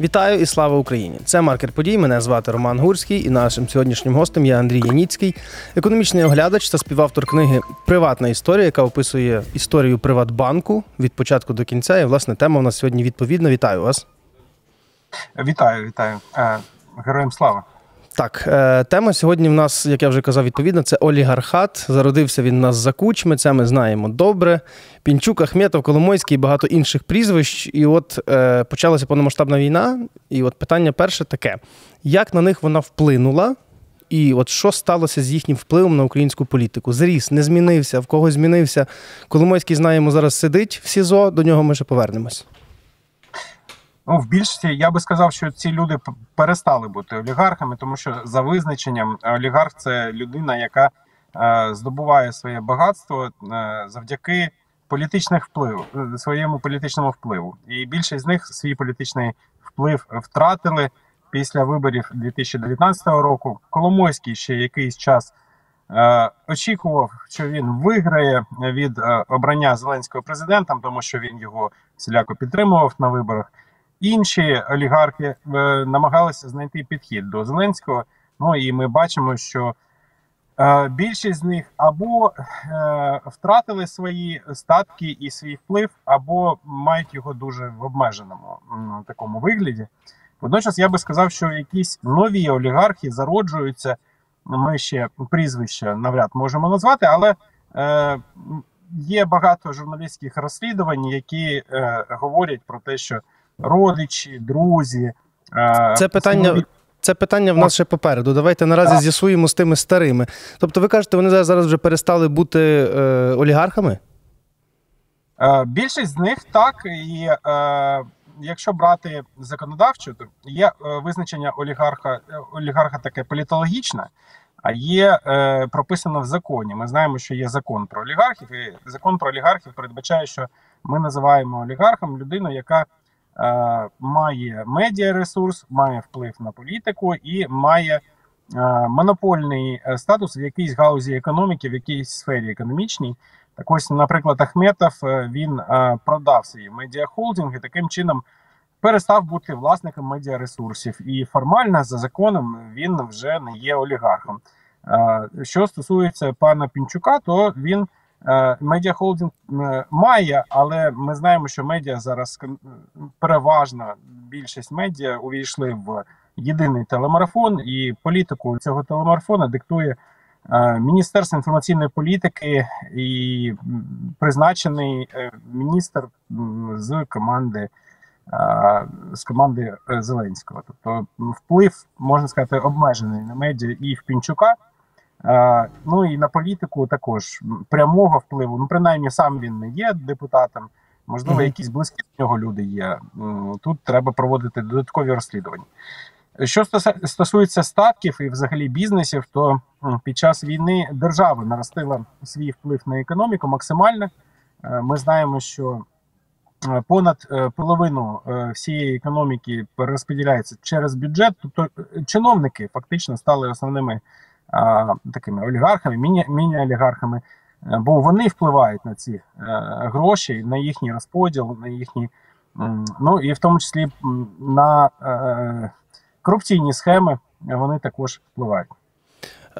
Вітаю і слава Україні! Це маркер подій. Мене звати Роман Гурський, і нашим сьогоднішнім гостем є Андрій Яніцький, економічний оглядач та співавтор книги Приватна історія, яка описує історію Приватбанку від початку до кінця. І власне тема у нас сьогодні відповідна. Вітаю вас. Вітаю, вітаю. Е, Героям слава. Так, е, тема сьогодні в нас, як я вже казав, відповідно, це олігархат. Зародився він у нас за кучми, це ми знаємо добре. Пінчук, Ахметов, Коломойський і багато інших прізвищ. І от е, почалася повномасштабна війна. І от питання перше таке: як на них вона вплинула? І от що сталося з їхнім впливом на українську політику? Зріс, не змінився, в кого змінився. Коломойський, знаємо, зараз сидить в СІЗО, до нього ми ще повернемось. Ну, в більшості я би сказав, що ці люди перестали бути олігархами, тому що за визначенням олігарх це людина, яка е, здобуває своє багатство е, завдяки політичних впливу, е, своєму політичному впливу. І більшість з них свій політичний вплив втратили після виборів 2019 року. Коломойський ще якийсь час е, очікував, що він виграє від е, обрання Зеленського президентом, тому що він його всіляко підтримував на виборах. Інші олігархи е, намагалися знайти підхід до Зеленського. Ну і ми бачимо, що е, більшість з них або е, втратили свої статки і свій вплив, або мають його дуже в обмеженому такому вигляді. Водночас я би сказав, що якісь нові олігархи зароджуються. Ми ще прізвища навряд можемо назвати, але е, є багато журналістських розслідувань, які е, говорять про те, що родичі, друзі. е, Це питання. Це питання в нас ще попереду. Давайте наразі з'ясуємо з тими старими. Тобто, ви кажете, вони зараз вже перестали бути е, олігархами? Е, Більшість з них так, і е, якщо брати законодавчо, то є е, визначення олігарха, е, олігарха таке політологічне, а є е, прописано в законі. Ми знаємо, що є закон про олігархів, і закон про олігархів передбачає, що ми називаємо олігархом людину, яка має медіаресурс, має вплив на політику і має е, монопольний е, статус в якійсь галузі економіки, в якійсь сфері економічній. Так ось, наприклад, Ахметов е, він е, продав свій медіахолдинг і таким чином перестав бути власником медіаресурсів. І формально за законом він вже не є олігархом. Е, Що стосується пана Пінчука, то він е, медіахолдинг е, має, але ми знаємо, що медіа зараз переважна більшість медіа увійшли в єдиний телемарафон, і політику цього телемарафону диктує. Е, Міністерство інформаційної політики і призначений е, міністр з команди е, з команди е, Зеленського. Тобто вплив, можна сказати, обмежений на медіа і в Пінчука. Е, Ну і на політику також прямого впливу. Ну, принаймні, сам він не є депутатом. Можливо, якісь близькі до нього люди є. Тут треба проводити додаткові розслідування. Що стосується статків і взагалі бізнесів, то під час війни держава наростила свій вплив на економіку максимально. Е, Ми знаємо, що е, понад половину всієї економіки перерозподіляється через бюджет. Тобто чиновники фактично стали основними такими олігархами, міні- міні-олігархами, е, бо вони впливають на ці е, гроші, на їхній розподіл, на їхні, ну і в тому числі на е, корупційні схеми вони також впливають.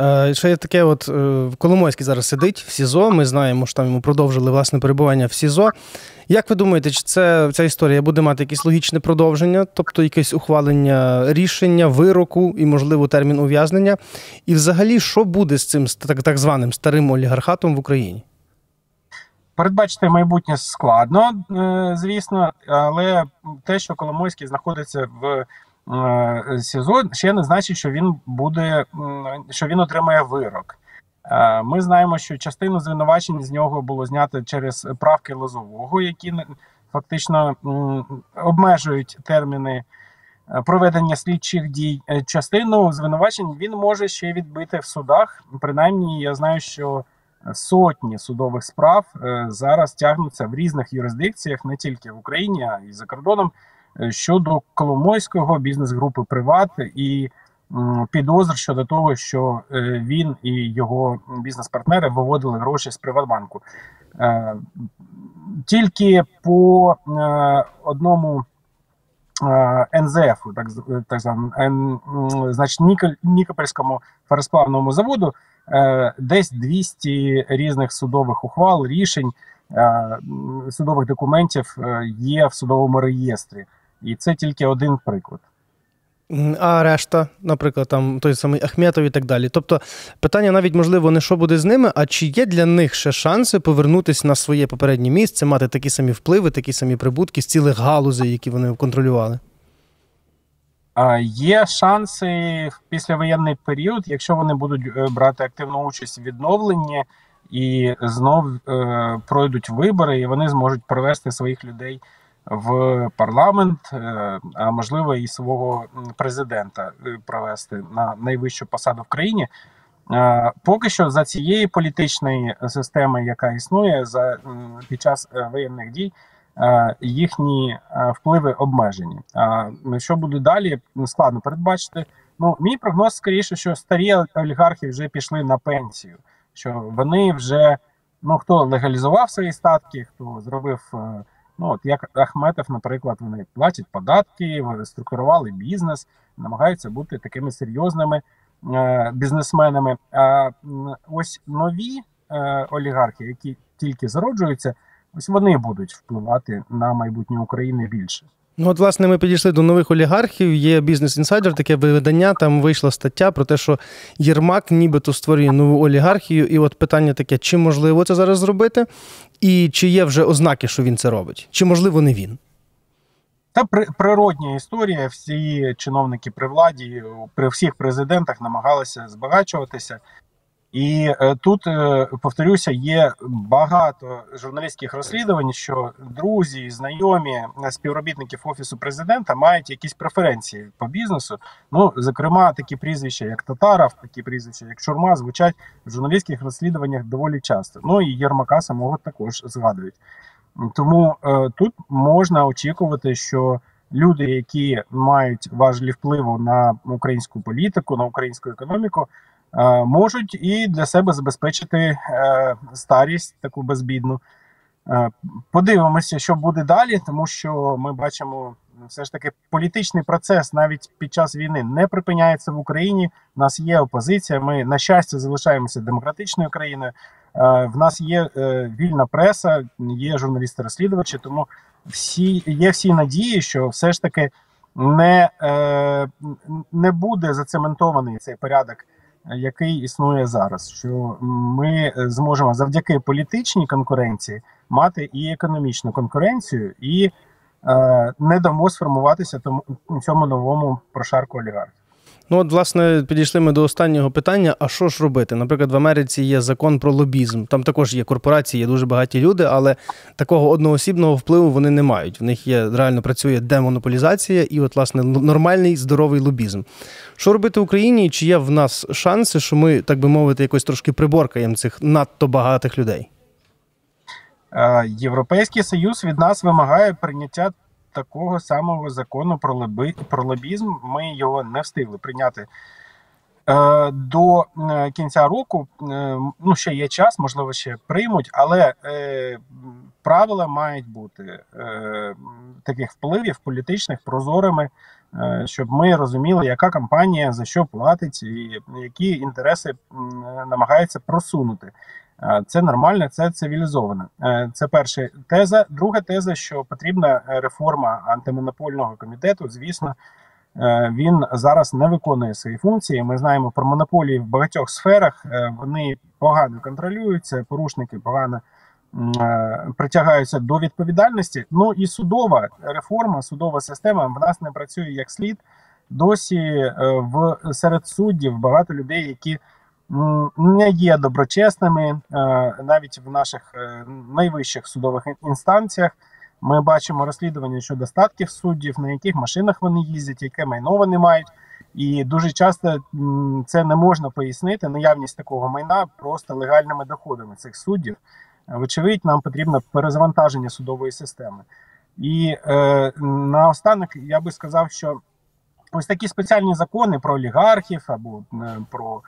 Е, Ще є таке, от е, Коломойський зараз сидить в СІЗО. Ми знаємо, що там йому продовжили власне перебування в СІЗО. Як ви думаєте, чи це ця історія буде мати якесь логічне продовження, тобто якесь ухвалення рішення, вироку і, можливо, термін ув'язнення? І взагалі, що буде з цим так, так званим старим олігархатом в Україні? Передбачити майбутнє складно, е, звісно, але те, що Коломойський знаходиться в СІЗО, ще не значить, що він буде що він отримає вирок. Е, Ми знаємо, що частину звинувачень з нього було знято через правки Лозового, які фактично обмежують терміни е, проведення слідчих дій. Е, Частину звинувачень він може ще відбити в судах. Принаймні, я знаю, що сотні судових справ е, зараз тягнуться в різних юрисдикціях, не тільки в Україні, а й за кордоном е, щодо Коломойського бізнес-групи Приват і підозр щодо того, що е, він і його бізнес-партнери виводили гроші з Приватбанку. Е, Тільки по е, одному НЗФ, так так званому, значить, Нікопольському феросплавному заводу, десь 200 різних судових ухвал, рішень, судових документів є в судовому реєстрі. І це тільки один приклад. А решта, наприклад, там той самий Ахметов і так далі. Тобто питання навіть можливо не що буде з ними, а чи є для них ще шанси повернутися на своє попереднє місце, мати такі самі впливи, такі самі прибутки з цілих галузей, які вони контролювали? Є шанси в післявоєнний період, якщо вони будуть е, брати активну участь в відновленні і знов е, пройдуть вибори, і вони зможуть провести своїх людей в парламент, е, а можливо і свого президента е, провести на найвищу посаду в країні. Е, поки що за цієї політичної системи, яка існує за під час воєнних дій, їхні впливи обмежені. А що буде далі, складно передбачити. Ну, мій прогноз скоріше, що старі олігархи вже пішли на пенсію, що вони вже ну хто легалізував свої статки, хто зробив. Ну от як Ахметов, наприклад, вони платять податки, структурували бізнес, намагаються бути такими серйозними е, бізнесменами. А ось нові е, олігархи, які тільки зароджуються, ось вони будуть впливати на майбутнє України більше. Ну, от, власне, ми підійшли до нових олігархів. Є бізнес інсайдер, таке видання. Там вийшла стаття про те, що Єрмак нібито створює нову олігархію. І от питання таке: чи можливо це зараз зробити, і чи є вже ознаки, що він це робить, чи можливо не він? Та природня історія. Всі чиновники при владі при всіх президентах намагалися збагачуватися. І е, тут е, повторюся, є багато журналістських розслідувань, що друзі, знайомі співробітників офісу президента мають якісь преференції по бізнесу. Ну, зокрема, такі прізвища, як Татаров, такі прізвища, як Шурма, звучать в журналістських розслідуваннях доволі часто. Ну і Єрмака самого також згадують. Тому е, тут можна очікувати, що люди, які мають важливі впливу на українську політику, на українську економіку. Е, можуть і для себе забезпечити е, старість таку безбідну. Е, подивимося, що буде далі, тому що ми бачимо все ж таки політичний процес навіть під час війни не припиняється в Україні. У нас є опозиція. Ми на щастя залишаємося демократичною країною. В нас є вільна преса, є журналісти-розслідувачі. Тому всі є всі надії, що все ж таки не, не буде зацементований цей порядок який існує зараз, що ми зможемо завдяки політичній конкуренції мати і економічну конкуренцію, і е, не дамо сформуватися тому цьому новому прошарку олігархів. Ну, от, власне, підійшли ми до останнього питання: а що ж робити? Наприклад, в Америці є закон про лобізм. Там також є корпорації, є дуже багаті люди, але такого одноосібного впливу вони не мають. В них є реально працює демонополізація і, от, власне, нормальний здоровий лобізм. Що робити в Україні? Чи є в нас шанси, що ми, так би мовити, якось трошки приборкаємо цих надто багатих людей? Е, Європейський союз від нас вимагає прийняття такого самого закону про лоби, про лобізм. Ми його не встигли прийняти. Е, до е, кінця року ну ще є час, можливо, ще приймуть, але е, правила мають бути е, таких впливів політичних прозорими, е, щоб ми розуміли, яка компанія за що платить, і які інтереси намагається просунути. Це нормально, це цивілізовано. Е, це перша теза. Друга теза, що потрібна реформа антимонопольного комітету. Звісно, е, він зараз не виконує свої функції. Ми знаємо про монополії в багатьох сферах. Е, вони погано контролюються, порушники погано притягаються до відповідальності. Ну і судова реформа, судова система в нас не працює як слід. Досі в серед суддів багато людей, які не є доброчесними е, навіть в наших е, найвищих судових інстанціях. Ми бачимо розслідування щодо статків суддів, на яких машинах вони їздять, яке майно вони мають. І дуже часто це не можна пояснити наявність такого майна просто легальними доходами цих суддів. Вочевидь, нам потрібно перезавантаження судової системи. І е, наостанок я би сказав, що ось такі спеціальні закони про олігархів або е, про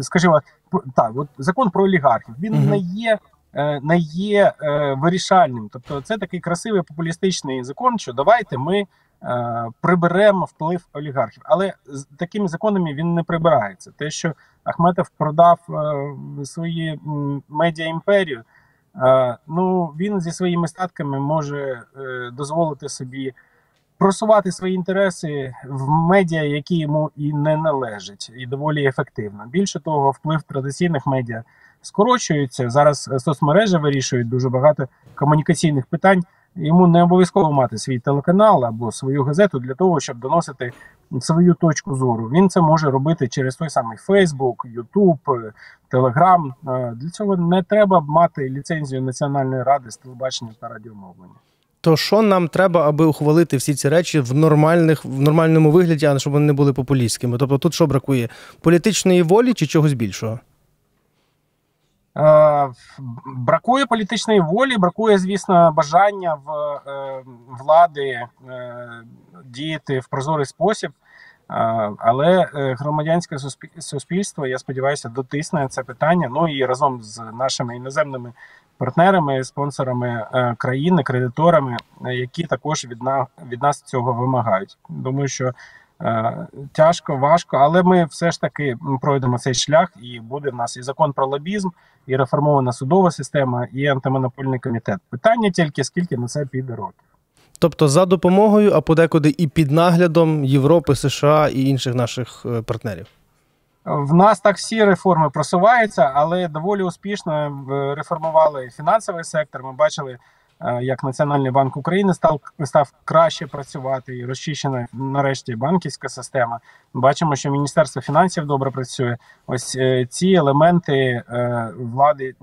скажімо, так, от закон про олігархів він mm не є е, не є е, вирішальним. Тобто, це такий красивий популістичний закон, що давайте ми е, приберемо вплив олігархів. Але з такими законами він не прибирається. Те, що Ахметов продав е, свої медіа імперію, е, ну він зі своїми статками може е, дозволити собі просувати свої інтереси в медіа, які йому і не належать, і доволі ефективно. Більше того, вплив традиційних медіа скорочується. Зараз е, соцмережі вирішують дуже багато комунікаційних питань. Йому не обов'язково мати свій телеканал або свою газету для того, щоб доносити свою точку зору. Він це може робити через той самий YouTube, Telegram. Е, Для цього не треба мати ліцензію Національної ради з телебачення та радіомовлення. То що нам треба, аби ухвалити всі ці речі в нормальних в нормальному вигляді, а щоб вони не були популістськими? Тобто тут що бракує? Політичної волі чи чогось більшого? Е, бракує політичної волі, бракує, звісно, бажання в е, влади е, діяти в прозорий спосіб. Е, але е, громадянське суспільство, я сподіваюся, дотисне це питання. Ну і разом з нашими іноземними партнерами, спонсорами е, країни, кредиторами, е, які також від, на, від нас цього вимагають. Думаю, що Е, Тяжко, важко, але ми все ж таки пройдемо цей шлях, і буде в нас і закон про лобізм, і реформована судова система, і антимонопольний комітет. Питання тільки скільки на це піде років. Тобто за допомогою, а подекуди і під наглядом Європи, США і інших наших партнерів. В нас так всі реформи просуваються, але доволі успішно е, реформували фінансовий сектор. Ми бачили, е, як Національний банк України став став краще працювати і розчищена нарешті банківська система. Бачимо, що Міністерство фінансів добре працює. Ось е, ці елементи влади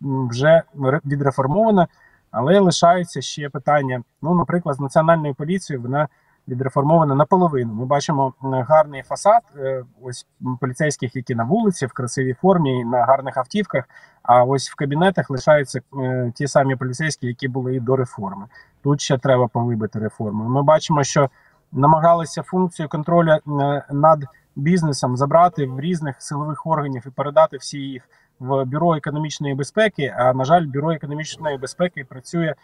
вже ре- відреформовано, але лишаються ще питання. Ну, наприклад, з національною поліцією вона відреформована наполовину. Ми бачимо гарний фасад е, ось поліцейських, які на вулиці в красивій формі, на гарних автівках. А ось в кабінетах лишаються е, ті самі поліцейські, які були і до реформи. Тут ще треба поглибити реформу. Ми бачимо, що намагалися функцію контролю е, над бізнесом забрати в різних силових органів і передати всі їх в бюро економічної безпеки. А на жаль, бюро економічної безпеки працює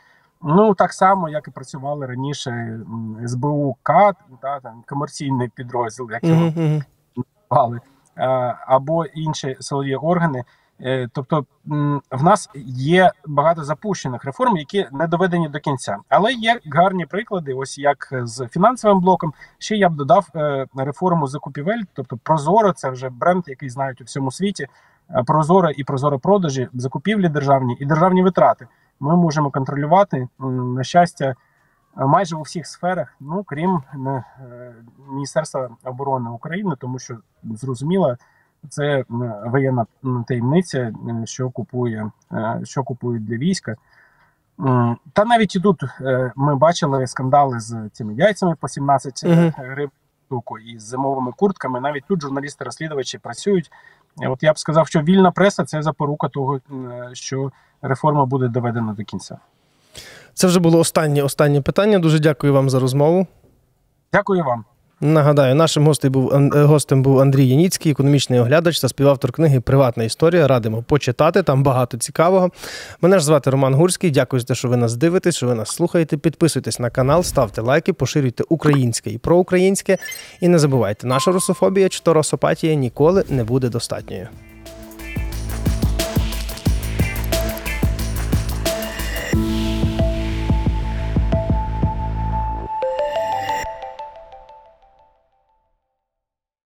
Ну, так само, як і працювали раніше СБУ КАТ, та, там, комерційний підрозділ, як його називали, е, або інші силові органи. Е, Тобто в нас є багато запущених реформ, які не доведені до кінця. Але є гарні приклади, ось як з фінансовим блоком. Ще я б додав е, реформу закупівель, тобто Прозоро, це вже бренд, який знають у всьому світі. Прозоро і Прозоро продажі, закупівлі державні і державні витрати ми можемо контролювати на щастя е, майже у всіх сферах, ну крім е, Міністерства оборони України, тому що зрозуміло, це воєнна таємниця, е, що купує, е, що купують для війська. Та навіть і тут е, ми бачили скандали з цими яйцями по 17 Мгм. гривень штуку і з зимовими куртками. Навіть тут журналісти-розслідувачі працюють. Е, От я б сказав, що вільна преса це запорука того, е, що реформа буде доведена до кінця. Це вже було останнє останнє питання. Дуже дякую вам за розмову. Дякую вам. Нагадаю, нашим гостем був е, гостем був Андрій Яніцький, економічний оглядач та співавтор книги Приватна історія. Радимо почитати. Там багато цікавого. Мене ж звати Роман Гурський. Дякую за те, що ви нас дивитесь, що ви нас слухаєте. Підписуйтесь на канал, ставте лайки, поширюйте українське і проукраїнське. І не забувайте, наша русофобія чи то росопатія ніколи не буде достатньою.